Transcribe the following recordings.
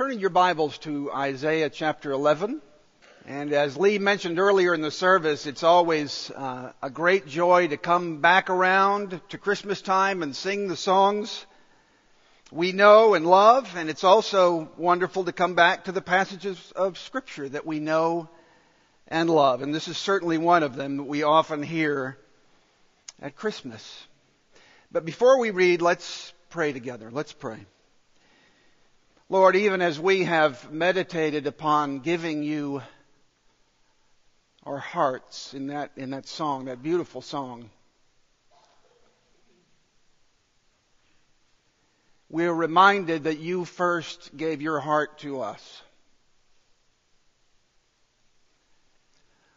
Turning your Bibles to Isaiah chapter 11. And as Lee mentioned earlier in the service, it's always uh, a great joy to come back around to Christmas time and sing the songs we know and love. And it's also wonderful to come back to the passages of Scripture that we know and love. And this is certainly one of them that we often hear at Christmas. But before we read, let's pray together. Let's pray. Lord, even as we have meditated upon giving you our hearts in that, in that song, that beautiful song, we're reminded that you first gave your heart to us.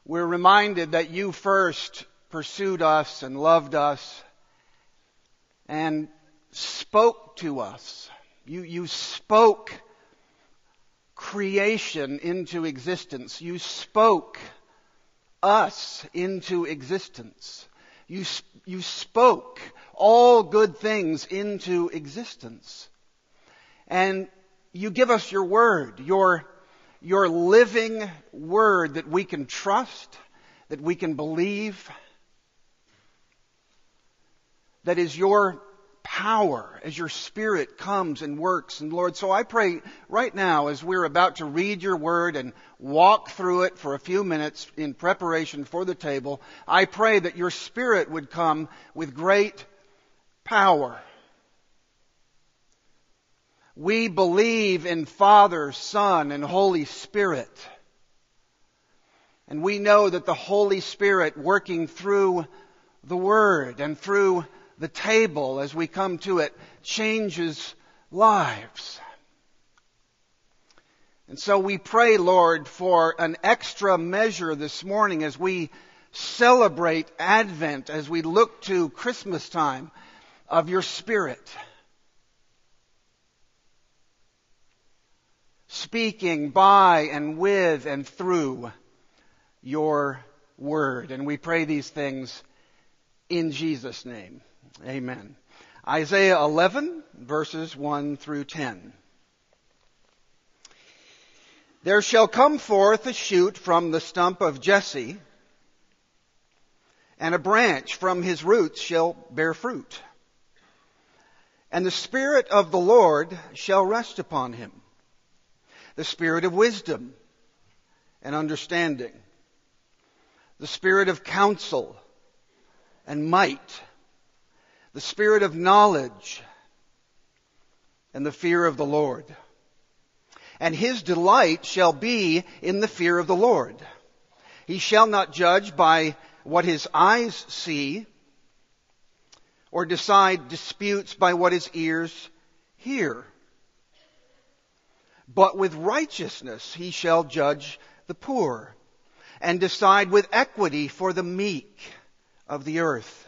We're reminded that you first pursued us and loved us and spoke to us you, you spoke creation into existence. You spoke us into existence. You, you spoke all good things into existence. And you give us your word, your, your living word that we can trust, that we can believe, that is your power as your spirit comes and works. And Lord, so I pray right now as we're about to read your word and walk through it for a few minutes in preparation for the table, I pray that your spirit would come with great power. We believe in Father, Son, and Holy Spirit. And we know that the Holy Spirit working through the Word and through the table as we come to it changes lives. And so we pray, Lord, for an extra measure this morning as we celebrate Advent, as we look to Christmas time of your Spirit. Speaking by and with and through your word. And we pray these things in Jesus' name. Amen. Isaiah 11, verses 1 through 10. There shall come forth a shoot from the stump of Jesse, and a branch from his roots shall bear fruit. And the Spirit of the Lord shall rest upon him the Spirit of wisdom and understanding, the Spirit of counsel and might the spirit of knowledge and the fear of the Lord. And his delight shall be in the fear of the Lord. He shall not judge by what his eyes see or decide disputes by what his ears hear. But with righteousness he shall judge the poor and decide with equity for the meek of the earth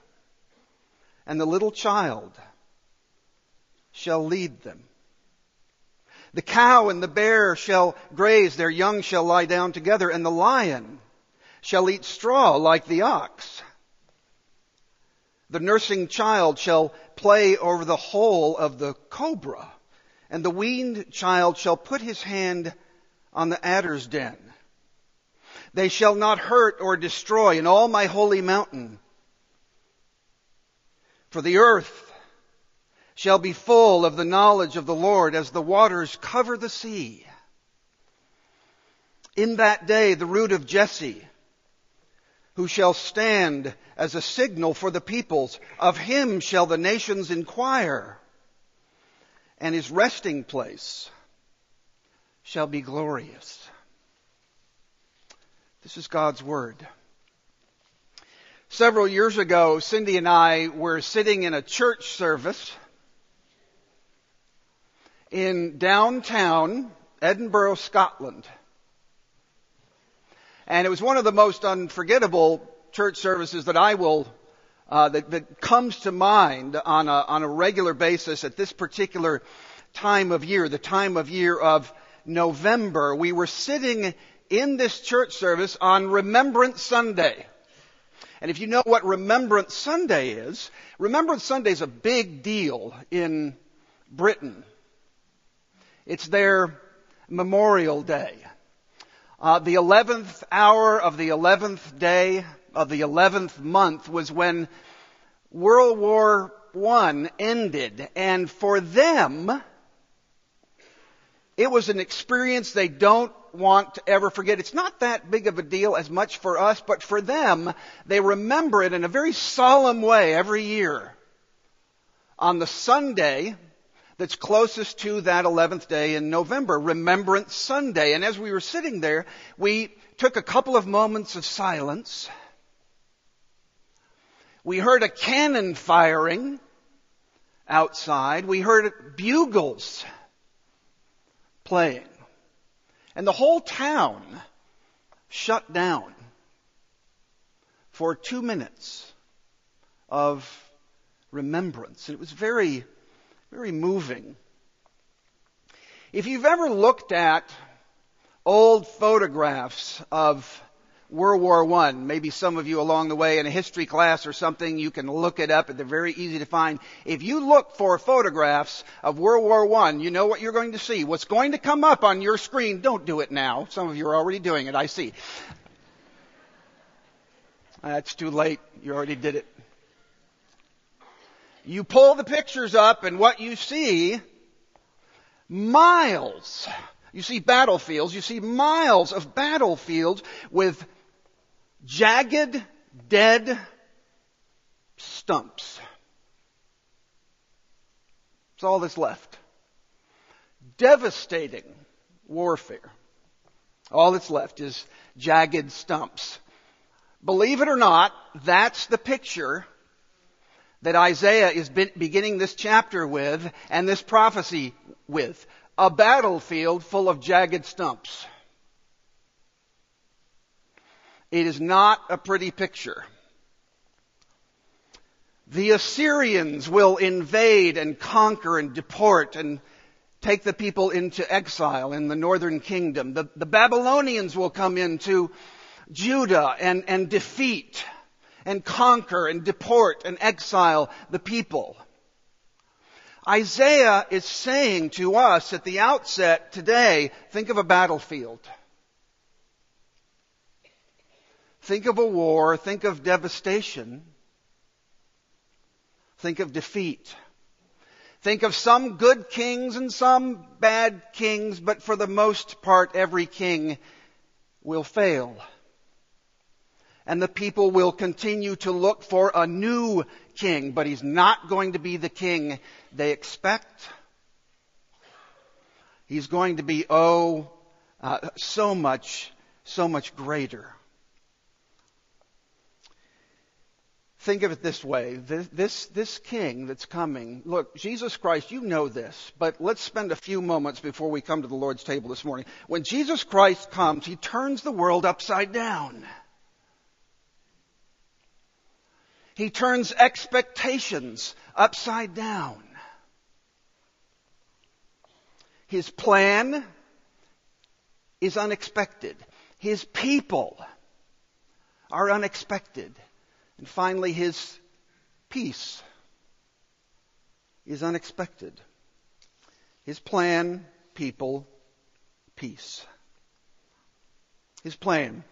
and the little child shall lead them. The cow and the bear shall graze, their young shall lie down together, and the lion shall eat straw like the ox. The nursing child shall play over the hole of the cobra, and the weaned child shall put his hand on the adder's den. They shall not hurt or destroy in all my holy mountain for the earth shall be full of the knowledge of the Lord as the waters cover the sea. In that day, the root of Jesse, who shall stand as a signal for the peoples, of him shall the nations inquire, and his resting place shall be glorious. This is God's word. Several years ago, Cindy and I were sitting in a church service in downtown Edinburgh, Scotland. And it was one of the most unforgettable church services that I will, uh, that, that comes to mind on a, on a regular basis at this particular time of year, the time of year of November. We were sitting in this church service on Remembrance Sunday. And if you know what Remembrance Sunday is, Remembrance Sunday is a big deal in Britain. It's their Memorial Day. Uh, the 11th hour of the 11th day of the 11th month was when World War I ended. And for them, it was an experience they don't want to ever forget. It's not that big of a deal as much for us, but for them, they remember it in a very solemn way every year. On the Sunday that's closest to that 11th day in November, Remembrance Sunday. And as we were sitting there, we took a couple of moments of silence. We heard a cannon firing outside. We heard bugles playing. And the whole town shut down for two minutes of remembrance. And it was very, very moving. If you've ever looked at old photographs of World War I. Maybe some of you along the way in a history class or something, you can look it up. They're very easy to find. If you look for photographs of World War I, you know what you're going to see. What's going to come up on your screen, don't do it now. Some of you are already doing it, I see. That's too late. You already did it. You pull the pictures up and what you see, miles. You see battlefields, you see miles of battlefields with jagged, dead stumps. That's all that's left. Devastating warfare. All that's left is jagged stumps. Believe it or not, that's the picture that Isaiah is beginning this chapter with and this prophecy with. A battlefield full of jagged stumps. It is not a pretty picture. The Assyrians will invade and conquer and deport and take the people into exile in the northern kingdom. The, the Babylonians will come into Judah and, and defeat and conquer and deport and exile the people. Isaiah is saying to us at the outset today, think of a battlefield. Think of a war, think of devastation, think of defeat. Think of some good kings and some bad kings, but for the most part, every king will fail. And the people will continue to look for a new king, but he's not going to be the king they expect. He's going to be, oh, uh, so much, so much greater. Think of it this way. This, this, this, king that's coming, look, Jesus Christ, you know this, but let's spend a few moments before we come to the Lord's table this morning. When Jesus Christ comes, he turns the world upside down. He turns expectations upside down. His plan is unexpected. His people are unexpected. And finally, his peace is unexpected. His plan, people, peace. His plan.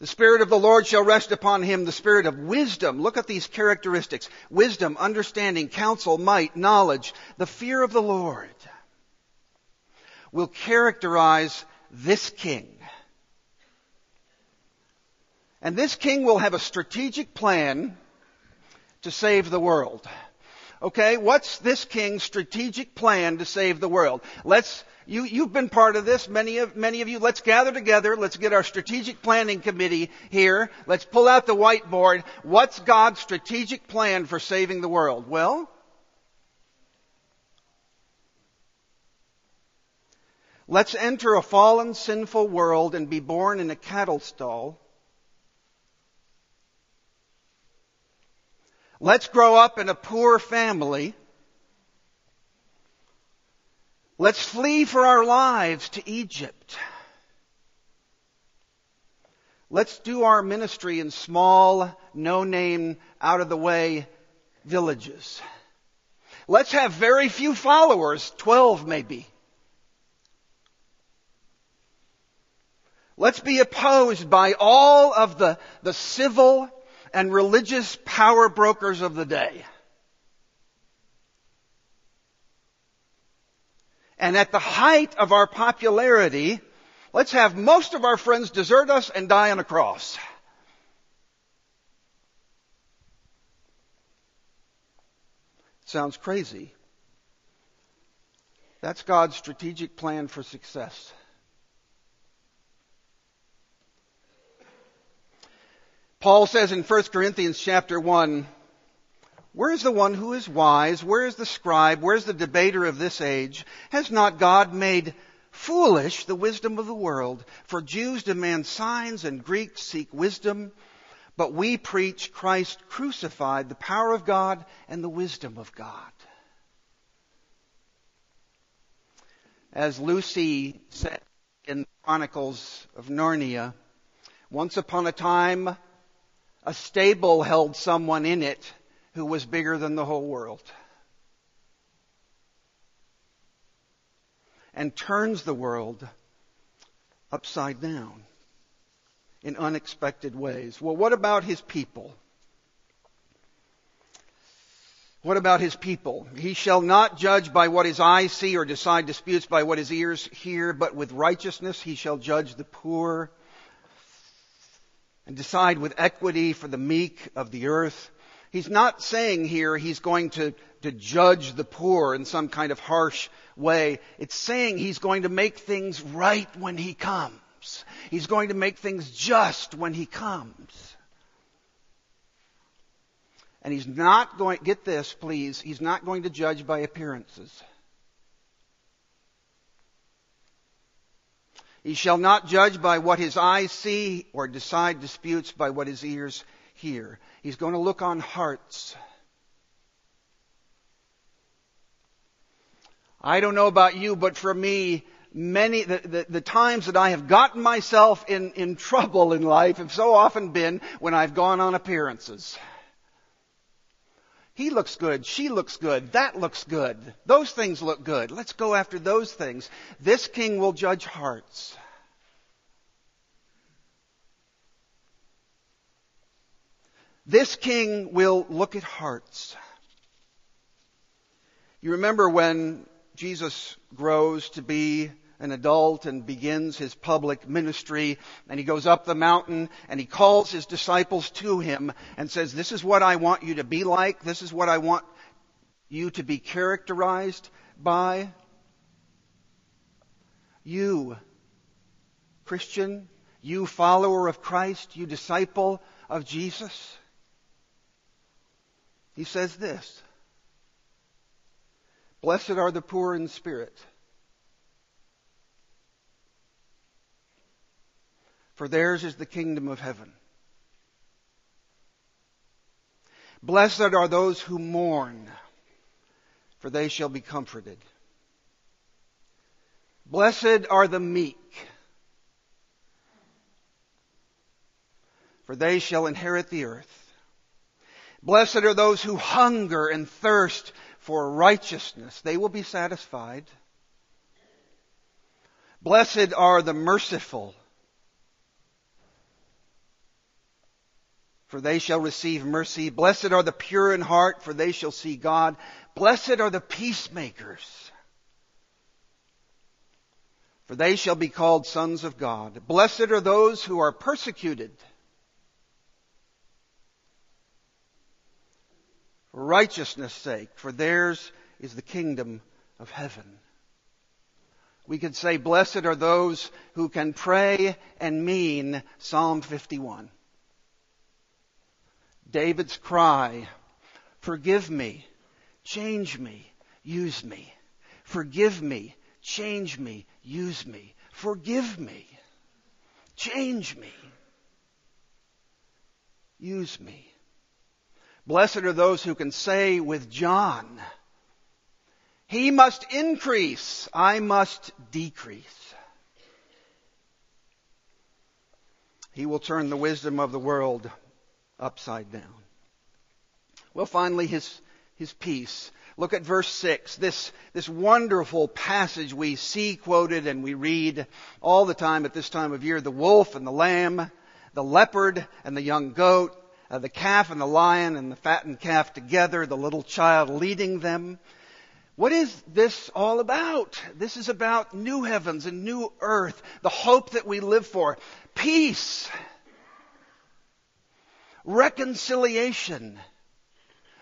The Spirit of the Lord shall rest upon him, the Spirit of wisdom. Look at these characteristics. Wisdom, understanding, counsel, might, knowledge. The fear of the Lord will characterize this king. And this king will have a strategic plan to save the world. Okay, what's this king's strategic plan to save the world? Let's, you, you've been part of this, many of, many of you. Let's gather together. Let's get our strategic planning committee here. Let's pull out the whiteboard. What's God's strategic plan for saving the world? Well, Let's enter a fallen, sinful world and be born in a cattle stall. Let's grow up in a poor family. Let's flee for our lives to Egypt. Let's do our ministry in small, no name, out of the way villages. Let's have very few followers, 12 maybe. Let's be opposed by all of the, the civil and religious power brokers of the day. And at the height of our popularity, let's have most of our friends desert us and die on a cross. Sounds crazy. That's God's strategic plan for success. Paul says in 1 Corinthians chapter 1, where is the one who is wise? Where is the scribe? Where is the debater of this age? Has not God made foolish the wisdom of the world? For Jews demand signs and Greeks seek wisdom, but we preach Christ crucified, the power of God and the wisdom of God. As Lucy said in Chronicles of Narnia, once upon a time, a stable held someone in it who was bigger than the whole world. And turns the world upside down in unexpected ways. Well, what about his people? What about his people? He shall not judge by what his eyes see or decide disputes by what his ears hear, but with righteousness he shall judge the poor and decide with equity for the meek of the earth. He's not saying here he's going to, to judge the poor in some kind of harsh way. It's saying he's going to make things right when he comes. He's going to make things just when he comes. And he's not going, get this please, he's not going to judge by appearances. He shall not judge by what his eyes see or decide disputes by what his ears hear. He's going to look on hearts. I don't know about you, but for me, many, the, the, the, times that I have gotten myself in, in trouble in life have so often been when I've gone on appearances. He looks good. She looks good. That looks good. Those things look good. Let's go after those things. This king will judge hearts. This king will look at hearts. You remember when Jesus grows to be an adult and begins his public ministry and he goes up the mountain and he calls his disciples to him and says, this is what I want you to be like. This is what I want you to be characterized by. You, Christian, you follower of Christ, you disciple of Jesus. He says this, Blessed are the poor in spirit for theirs is the kingdom of heaven. Blessed are those who mourn, for they shall be comforted. Blessed are the meek, for they shall inherit the earth. Blessed are those who hunger and thirst for righteousness. They will be satisfied. Blessed are the merciful for they shall receive mercy. Blessed are the pure in heart, for they shall see God. Blessed are the peacemakers, for they shall be called sons of God. Blessed are those who are persecuted for righteousness' sake, for theirs is the kingdom of heaven. We could say, blessed are those who can pray and mean Psalm 51. David's cry, forgive me, change me, use me. Forgive me, change me, use me, forgive me, change me, use me. Blessed are those who can say with John, He must increase, I must decrease. He will turn the wisdom of the world upside down. Well, finally, his, his peace. Look at verse 6. This, this wonderful passage we see quoted and we read all the time at this time of year. The wolf and the lamb, the leopard and the young goat, uh, the calf and the lion and the fattened calf together, the little child leading them. What is this all about? This is about new heavens and new earth, the hope that we live for, peace, reconciliation,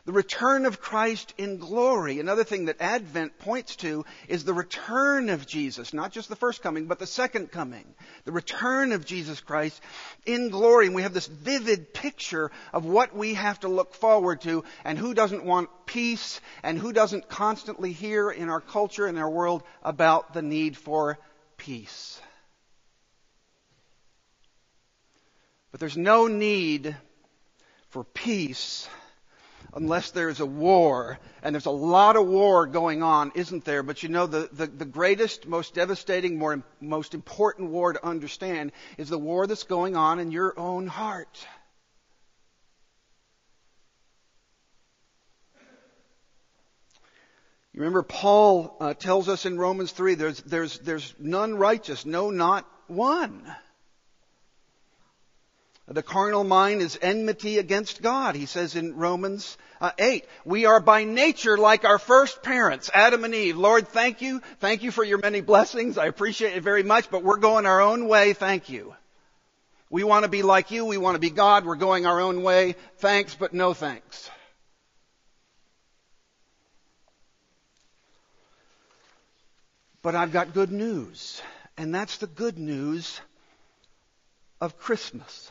the return of Christ in glory. Another thing that Advent points to is the return of Jesus, not just the first coming, but the second coming. The return of Jesus Christ in glory. And we have this vivid picture of what we have to look forward to and who doesn't want peace and who doesn't constantly hear in our culture and our world about the need for peace. But there's no need for peace unless there's a war. And there's a lot of war going on, isn't there? But you know, the, the, the greatest, most devastating, more, most important war to understand is the war that's going on in your own heart. You remember Paul uh, tells us in Romans 3 there's, there's, there's none righteous, no, not one. The carnal mind is enmity against God, he says in Romans uh, 8. We are by nature like our first parents, Adam and Eve. Lord, thank you. Thank you for your many blessings. I appreciate it very much, but we're going our own way. Thank you. We want to be like you. We want to be God. We're going our own way. Thanks, but no thanks. But I've got good news. And that's the good news of Christmas.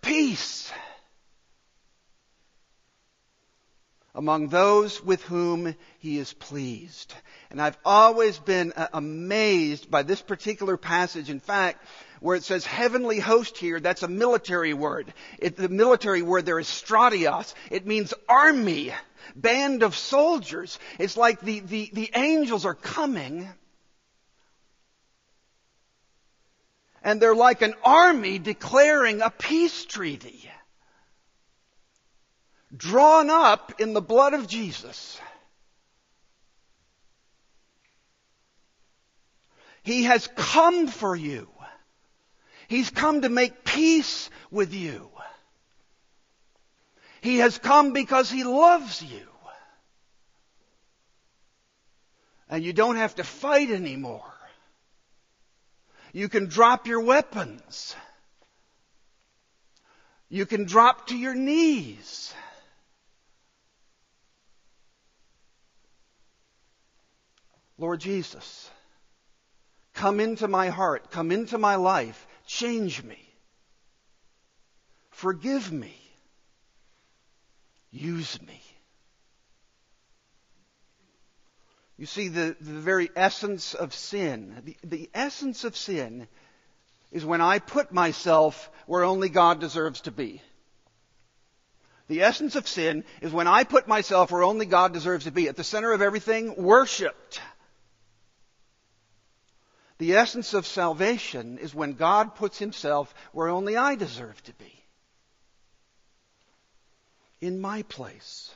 peace among those with whom he is pleased. And I've always been uh, amazed by this particular passage. In fact, where it says heavenly host here, that's a military word. It, the military word there is stratios. It means army, band of soldiers. It's like the, the, the angels are coming and they're like an army declaring a peace treaty. Drawn up in the blood of Jesus. He has come for you. He's come to make peace with you. He has come because He loves you. And you don't have to fight anymore. You can drop your weapons. You can drop to your knees. Lord Jesus, come into my heart, come into my life, change me, forgive me, use me. You see, the, the very essence of sin, the, the essence of sin is when I put myself where only God deserves to be. The essence of sin is when I put myself where only God deserves to be, at the center of everything, worshiped. The essence of salvation is when God puts himself where only I deserve to be. In my place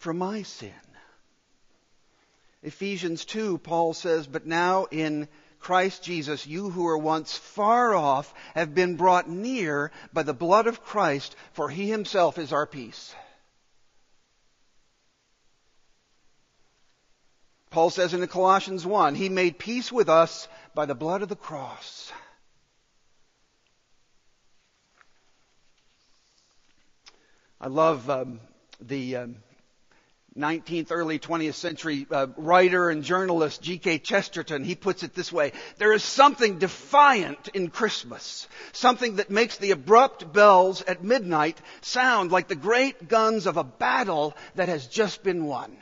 for my sin. Ephesians 2, Paul says, But now in Christ Jesus, you who were once far off have been brought near by the blood of Christ, for he himself is our peace. Paul says in the Colossians 1, He made peace with us by the blood of the cross. I love um, the um, 19th, early 20th century uh, writer and journalist G.K. Chesterton. He puts it this way. There is something defiant in Christmas. Something that makes the abrupt bells at midnight sound like the great guns of a battle that has just been won.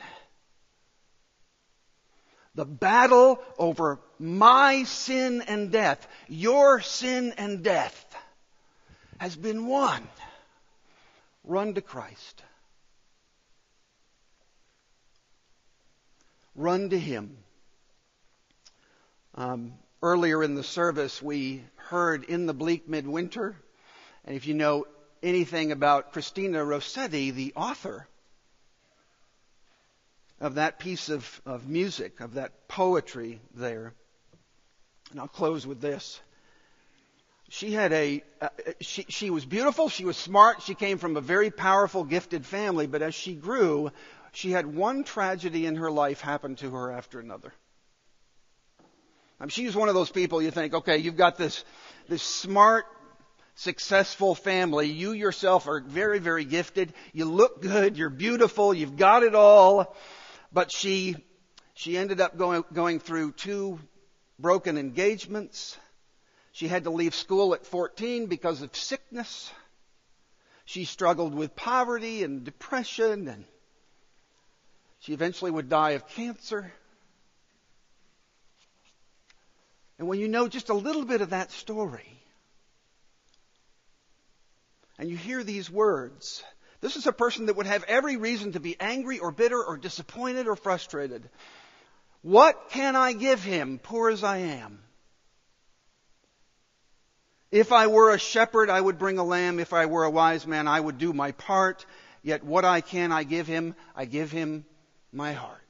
The battle over my sin and death, your sin and death, has been won. Run to Christ. Run to Him. Um, earlier in the service, we heard In the Bleak Midwinter. And if you know anything about Christina Rossetti, the author of that piece of, of music, of that poetry there, and I'll close with this she had a uh, she she was beautiful she was smart she came from a very powerful gifted family but as she grew she had one tragedy in her life happen to her after another. I mean, she was one of those people you think okay you've got this this smart successful family. You yourself are very very gifted. You look good. You're beautiful. You've got it all. But she she ended up going going through two broken engagements. She had to leave school at 14 because of sickness. She struggled with poverty and depression, and she eventually would die of cancer. And when you know just a little bit of that story, and you hear these words, this is a person that would have every reason to be angry or bitter or disappointed or frustrated. What can I give him, poor as I am? If I were a shepherd, I would bring a lamb. If I were a wise man, I would do my part. Yet what I can, I give him. I give him my heart.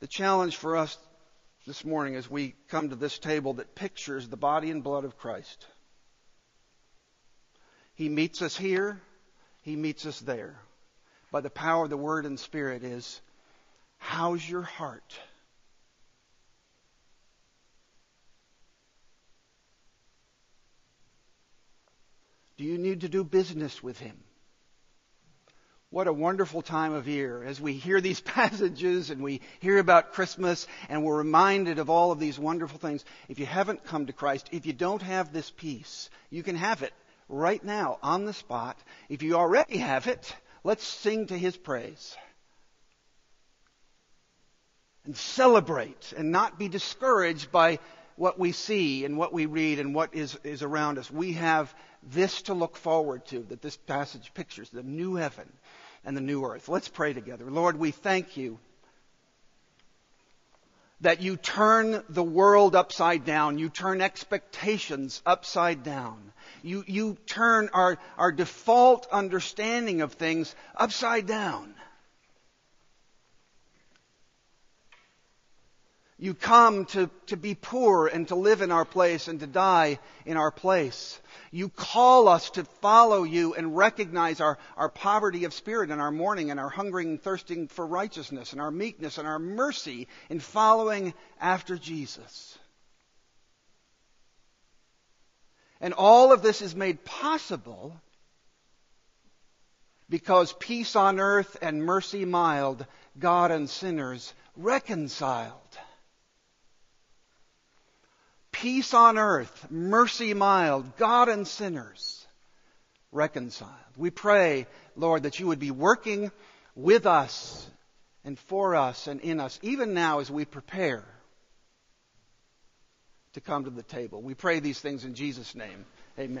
The challenge for us this morning as we come to this table that pictures the body and blood of Christ. He meets us here, He meets us there. By the power of the Word and Spirit is, how's your heart? Do you need to do business with Him? What a wonderful time of year as we hear these passages and we hear about Christmas and we're reminded of all of these wonderful things. If you haven't come to Christ, if you don't have this peace, you can have it right now on the spot. If you already have it, let's sing to His praise and celebrate and not be discouraged by what we see and what we read and what is, is around us. We have this to look forward to that this passage pictures the new heaven and the new earth. Let's pray together. Lord, we thank you that you turn the world upside down. You turn expectations upside down. You, you turn our, our default understanding of things upside down. You come to, to be poor and to live in our place and to die in our place. You call us to follow you and recognize our, our poverty of spirit and our mourning and our hungering and thirsting for righteousness and our meekness and our mercy in following after Jesus. And all of this is made possible because peace on earth and mercy mild, God and sinners reconciled peace on earth, mercy mild, God and sinners reconciled. We pray, Lord, that you would be working with us and for us and in us, even now as we prepare to come to the table. We pray these things in Jesus' name. Amen.